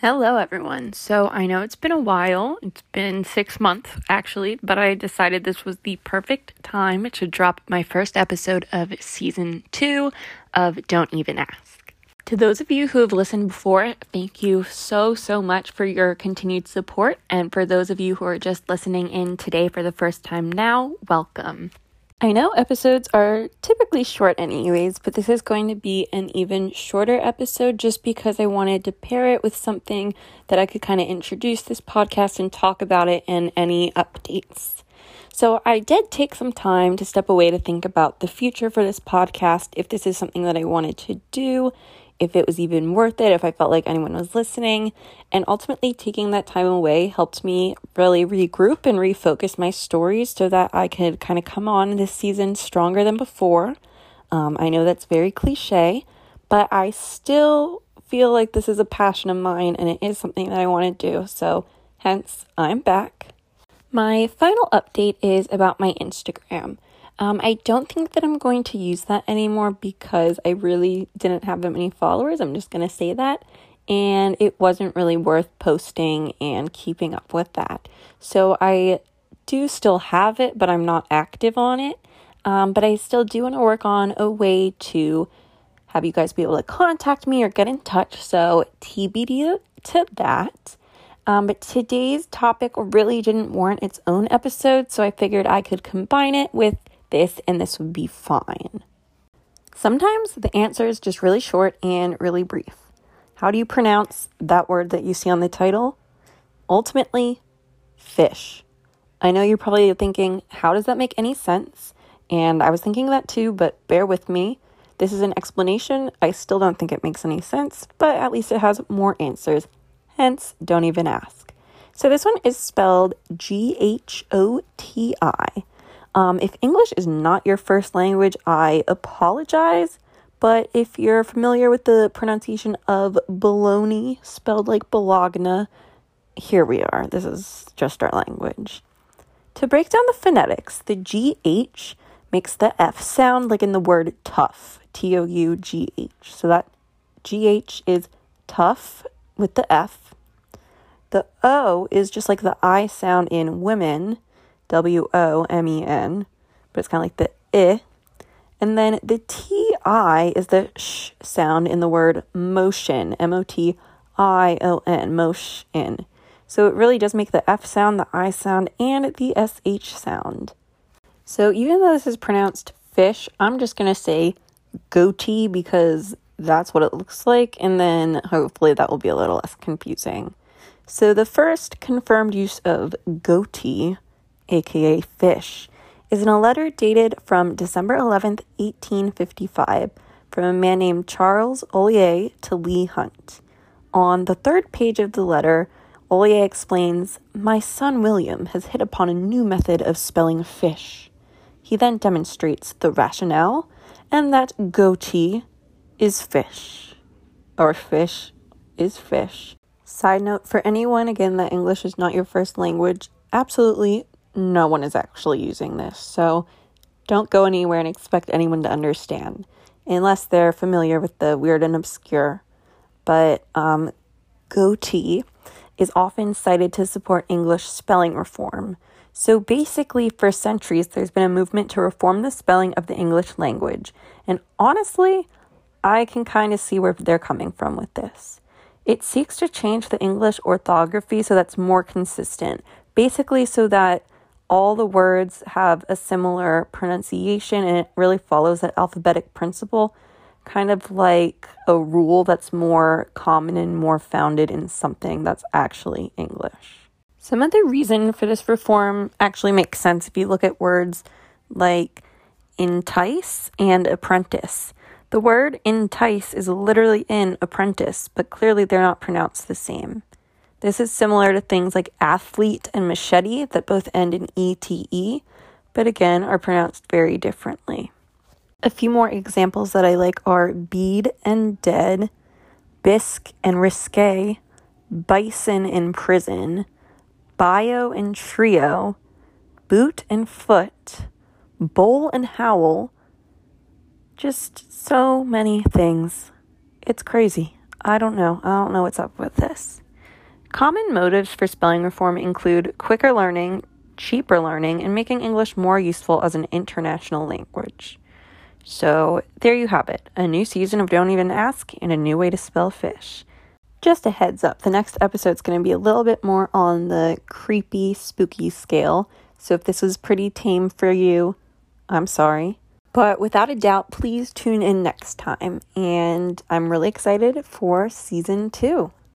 Hello, everyone. So, I know it's been a while. It's been six months, actually, but I decided this was the perfect time to drop my first episode of season two of Don't Even Ask. To those of you who have listened before, thank you so, so much for your continued support. And for those of you who are just listening in today for the first time now, welcome. I know episodes are typically short, anyways, but this is going to be an even shorter episode just because I wanted to pair it with something that I could kind of introduce this podcast and talk about it and any updates. So, I did take some time to step away to think about the future for this podcast, if this is something that I wanted to do, if it was even worth it, if I felt like anyone was listening. And ultimately, taking that time away helped me really regroup and refocus my stories so that I could kind of come on this season stronger than before. Um, I know that's very cliche, but I still feel like this is a passion of mine and it is something that I want to do. So, hence, I'm back. My final update is about my Instagram. Um, I don't think that I'm going to use that anymore because I really didn't have that many followers. I'm just going to say that. And it wasn't really worth posting and keeping up with that. So I do still have it, but I'm not active on it. Um, but I still do want to work on a way to have you guys be able to contact me or get in touch. So TBD to that. Um, but today's topic really didn't warrant its own episode, so I figured I could combine it with this and this would be fine. Sometimes the answer is just really short and really brief. How do you pronounce that word that you see on the title? Ultimately, fish. I know you're probably thinking, how does that make any sense? And I was thinking that too, but bear with me. This is an explanation. I still don't think it makes any sense, but at least it has more answers. Hence, don't even ask. So this one is spelled G H O T I. Um, if English is not your first language, I apologize. But if you're familiar with the pronunciation of bologna, spelled like bologna, here we are. This is just our language. To break down the phonetics, the GH makes the F sound like in the word tough, T O U G H. So that GH is tough with the F. The O is just like the I sound in women, W O M E N, but it's kind of like the I. And then the T I is the sh sound in the word motion, M O T I O N, motion. So it really does make the F sound, the I sound, and the SH sound. So even though this is pronounced fish, I'm just going to say goatee because that's what it looks like, and then hopefully that will be a little less confusing. So the first confirmed use of goatee aka Fish, is in a letter dated from December 11th, 1855, from a man named Charles Ollier to Leigh Hunt. On the third page of the letter, Ollier explains, My son William has hit upon a new method of spelling fish. He then demonstrates the rationale and that goatee is fish, or fish is fish. Side note for anyone, again, that English is not your first language, absolutely no one is actually using this. So don't go anywhere and expect anyone to understand unless they're familiar with the weird and obscure. But um, goatee is often cited to support English spelling reform. So basically, for centuries, there's been a movement to reform the spelling of the English language. And honestly, I can kind of see where they're coming from with this. It seeks to change the English orthography so that's more consistent, basically, so that all the words have a similar pronunciation and it really follows that alphabetic principle, kind of like a rule that's more common and more founded in something that's actually English. Some of the reason for this reform actually makes sense if you look at words like entice and apprentice. The word entice is literally in apprentice, but clearly they're not pronounced the same. This is similar to things like athlete and machete that both end in ETE, but again are pronounced very differently. A few more examples that I like are bead and dead, bisque and risque, bison and prison, bio and trio, boot and foot, bowl and howl. Just so many things. It's crazy. I don't know. I don't know what's up with this. Common motives for spelling reform include quicker learning, cheaper learning, and making English more useful as an international language. So, there you have it a new season of Don't Even Ask and a new way to spell fish. Just a heads up, the next episode's going to be a little bit more on the creepy, spooky scale. So, if this was pretty tame for you, I'm sorry. But without a doubt, please tune in next time. And I'm really excited for season two.